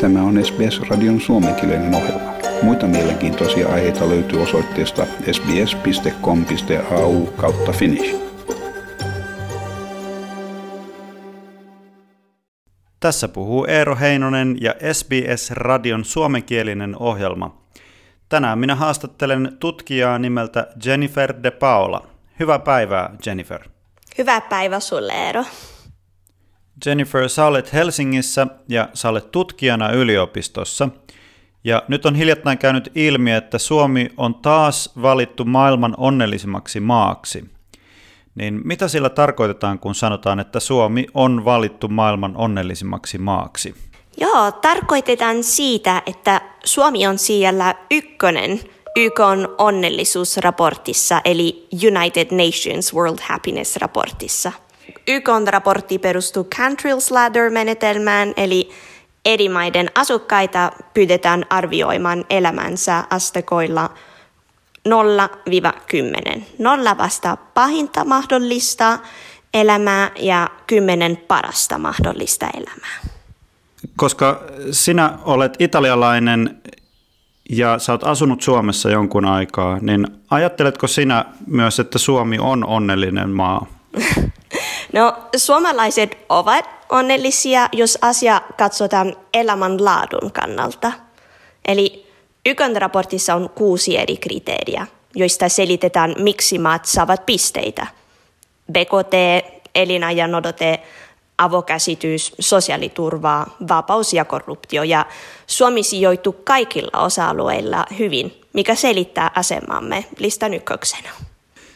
Tämä on SBS-radion suomenkielinen ohjelma. Muita mielenkiintoisia aiheita löytyy osoitteesta sbs.com.au kautta finnish. Tässä puhuu Eero Heinonen ja SBS-radion suomenkielinen ohjelma. Tänään minä haastattelen tutkijaa nimeltä Jennifer de Paula. Hyvää päivää, Jennifer. Hyvää päivää sulle, Eero. Jennifer, sä olet Helsingissä ja sä olet tutkijana yliopistossa. Ja nyt on hiljattain käynyt ilmi, että Suomi on taas valittu maailman onnellisimmaksi maaksi. Niin mitä sillä tarkoitetaan, kun sanotaan, että Suomi on valittu maailman onnellisimmaksi maaksi? Joo, tarkoitetaan siitä, että Suomi on siellä ykkönen YK on onnellisuusraportissa, eli United Nations World Happiness-raportissa. YK-raportti perustuu Cantrill's Ladder-menetelmään, eli eri maiden asukkaita pyydetään arvioimaan elämänsä astekoilla 0-10. Nolla vastaa pahinta mahdollista elämää ja 10 parasta mahdollista elämää. Koska sinä olet italialainen ja sä oot asunut Suomessa jonkun aikaa, niin ajatteletko sinä myös, että Suomi on onnellinen maa? No, suomalaiset ovat onnellisia, jos asia katsotaan elämänlaadun kannalta. Eli YKn raportissa on kuusi eri kriteeriä, joista selitetään, miksi maat saavat pisteitä. BKT, elinajan odote, avokäsitys, sosiaaliturva, vapaus ja korruptio. Ja Suomi sijoittuu kaikilla osa-alueilla hyvin, mikä selittää asemamme listan ykköksenä.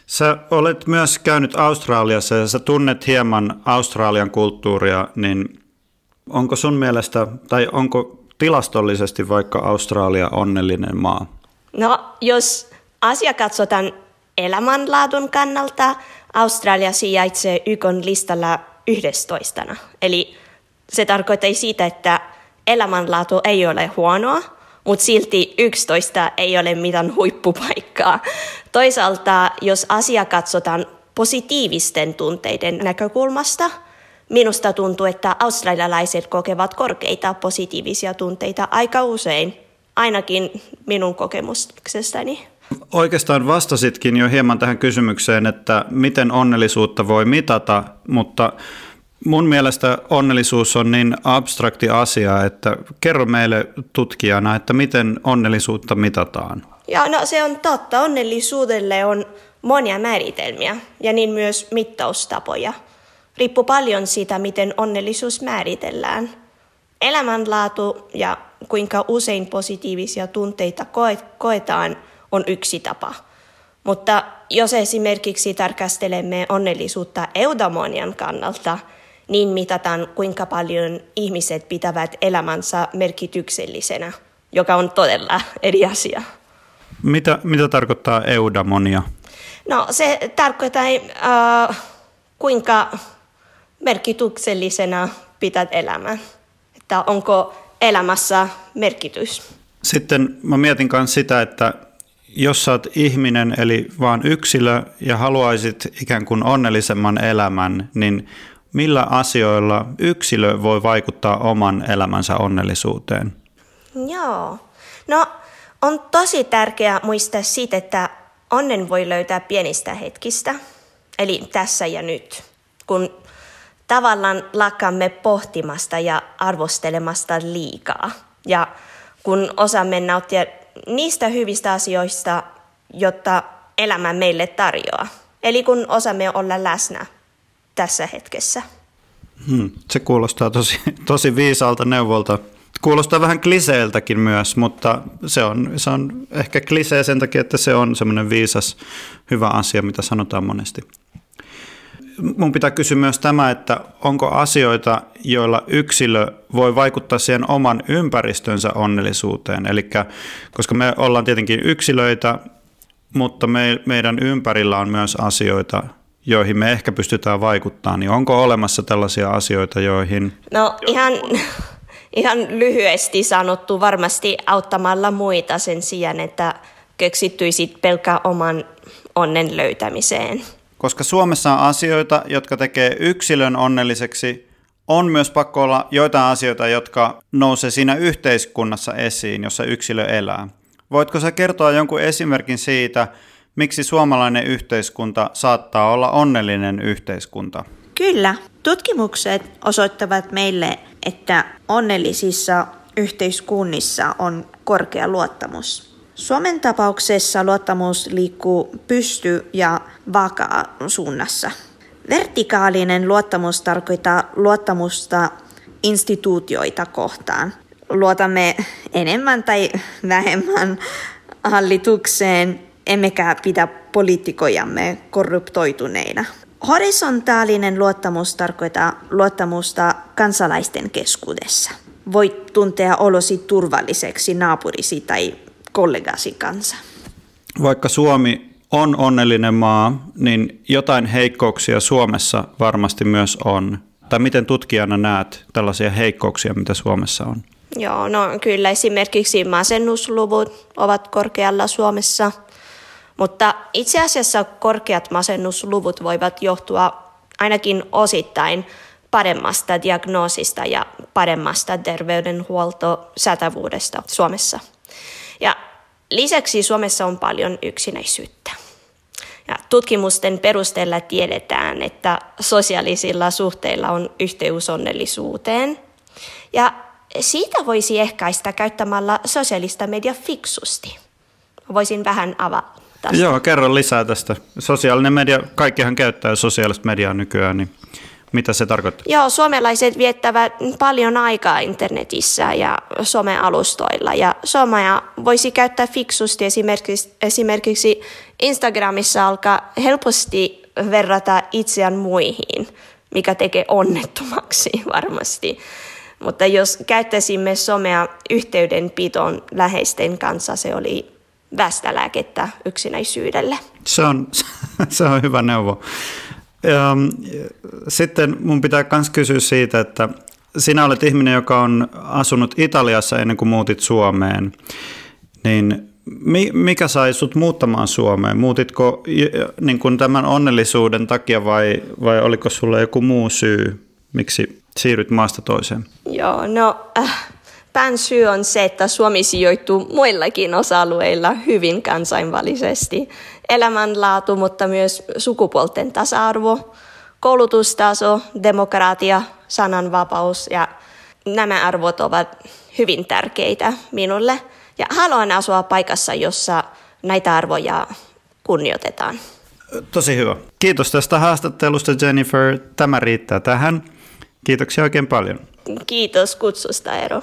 Sä olet myös käynyt Australiassa ja sä tunnet hieman Australian kulttuuria, niin onko sun mielestä, tai onko tilastollisesti vaikka Australia onnellinen maa? No, jos asia katsotaan elämänlaadun kannalta, Australia sijaitsee YKn listalla 11. Eli se tarkoittaa siitä, että elämänlaatu ei ole huonoa, mutta silti 11 ei ole mitään huippupaikkaa. Toisaalta, jos asia katsotaan positiivisten tunteiden näkökulmasta, minusta tuntuu, että australialaiset kokevat korkeita positiivisia tunteita aika usein, ainakin minun kokemuksestani. Oikeastaan vastasitkin jo hieman tähän kysymykseen, että miten onnellisuutta voi mitata, mutta mun mielestä onnellisuus on niin abstrakti asia, että kerro meille tutkijana, että miten onnellisuutta mitataan. Ja no se on totta. Onnellisuudelle on monia määritelmiä ja niin myös mittaustapoja. Riippuu paljon siitä, miten onnellisuus määritellään. Elämänlaatu ja kuinka usein positiivisia tunteita koetaan on yksi tapa. Mutta jos esimerkiksi tarkastelemme onnellisuutta eudamonian kannalta, niin mitataan kuinka paljon ihmiset pitävät elämänsä merkityksellisenä, joka on todella eri asia. Mitä, mitä tarkoittaa eudamonia? No se tarkoittaa, äh, kuinka merkityksellisenä pität elämän. Että onko elämässä merkitys. Sitten mä mietin myös sitä, että jos sä oot ihminen eli vaan yksilö ja haluaisit ikään kuin onnellisemman elämän, niin millä asioilla yksilö voi vaikuttaa oman elämänsä onnellisuuteen? Joo. No on tosi tärkeää muistaa siitä, että onnen voi löytää pienistä hetkistä, eli tässä ja nyt, kun tavallaan lakkaamme pohtimasta ja arvostelemasta liikaa. Ja kun osaamme nauttia niistä hyvistä asioista, jotta elämä meille tarjoaa. Eli kun osaamme olla läsnä tässä hetkessä. Hmm, se kuulostaa tosi, tosi viisaalta neuvolta. Kuulostaa vähän kliseeltäkin myös, mutta se on, se on ehkä klisee sen takia, että se on semmoinen viisas, hyvä asia, mitä sanotaan monesti. Mun pitää kysyä myös tämä, että onko asioita, joilla yksilö voi vaikuttaa siihen oman ympäristönsä onnellisuuteen. Eli koska me ollaan tietenkin yksilöitä, mutta me, meidän ympärillä on myös asioita, joihin me ehkä pystytään vaikuttamaan, niin onko olemassa tällaisia asioita, joihin... No ihan, ihan lyhyesti sanottu varmasti auttamalla muita sen sijaan, että keksittyisit pelkää oman onnen löytämiseen. Koska Suomessa on asioita, jotka tekee yksilön onnelliseksi, on myös pakko olla joitain asioita, jotka nousee siinä yhteiskunnassa esiin, jossa yksilö elää. Voitko sä kertoa jonkun esimerkin siitä, miksi suomalainen yhteiskunta saattaa olla onnellinen yhteiskunta? Kyllä. Tutkimukset osoittavat meille, että onnellisissa yhteiskunnissa on korkea luottamus. Suomen tapauksessa luottamus liikkuu pysty- ja vakaa suunnassa. Vertikaalinen luottamus tarkoittaa luottamusta instituutioita kohtaan. Luotamme enemmän tai vähemmän hallitukseen, emmekä pidä poliitikojamme korruptoituneina. Horisontaalinen luottamus tarkoittaa luottamusta kansalaisten keskuudessa. Voit tuntea olosi turvalliseksi naapurisi tai kollegasi kanssa. Vaikka Suomi on onnellinen maa, niin jotain heikkouksia Suomessa varmasti myös on. Tai miten tutkijana näet tällaisia heikkouksia, mitä Suomessa on? Joo, no kyllä esimerkiksi masennusluvut ovat korkealla Suomessa, mutta itse asiassa korkeat masennusluvut voivat johtua ainakin osittain paremmasta diagnoosista ja paremmasta terveydenhuoltosätävuudesta Suomessa. Ja lisäksi Suomessa on paljon yksinäisyyttä. Ja tutkimusten perusteella tiedetään, että sosiaalisilla suhteilla on yhteys onnellisuuteen. Ja siitä voisi ehkäistä käyttämällä sosiaalista media fiksusti. Voisin vähän avata tästä. Joo, kerro lisää tästä. Sosiaalinen media, kaikkihan käyttää sosiaalista mediaa nykyään, niin mitä se tarkoittaa? Joo, suomalaiset viettävät paljon aikaa internetissä ja somealustoilla ja somea voisi käyttää fiksusti esimerkiksi, esimerkiksi Instagramissa alkaa helposti verrata itseään muihin, mikä tekee onnettomaksi varmasti. Mutta jos käyttäisimme somea yhteydenpitoon läheisten kanssa, se oli västälääkettä yksinäisyydelle. Se on, se on hyvä neuvo. Sitten mun pitää myös kysyä siitä, että sinä olet ihminen, joka on asunut Italiassa ennen kuin muutit Suomeen, niin mikä sai sut muuttamaan Suomeen? Muutitko niin kuin tämän onnellisuuden takia vai, vai oliko sulla joku muu syy, miksi siirryt maasta toiseen? Joo, no äh, pään syy on se, että Suomi sijoittuu muillakin osa-alueilla hyvin kansainvälisesti. Elämänlaatu, mutta myös sukupuolten tasa-arvo, koulutustaso, demokratia, sananvapaus ja nämä arvot ovat hyvin tärkeitä minulle. Ja haluan asua paikassa, jossa näitä arvoja kunnioitetaan. Tosi hyvä. Kiitos tästä haastattelusta Jennifer. Tämä riittää tähän. Kiitoksia oikein paljon. Kiitos kutsusta Eero.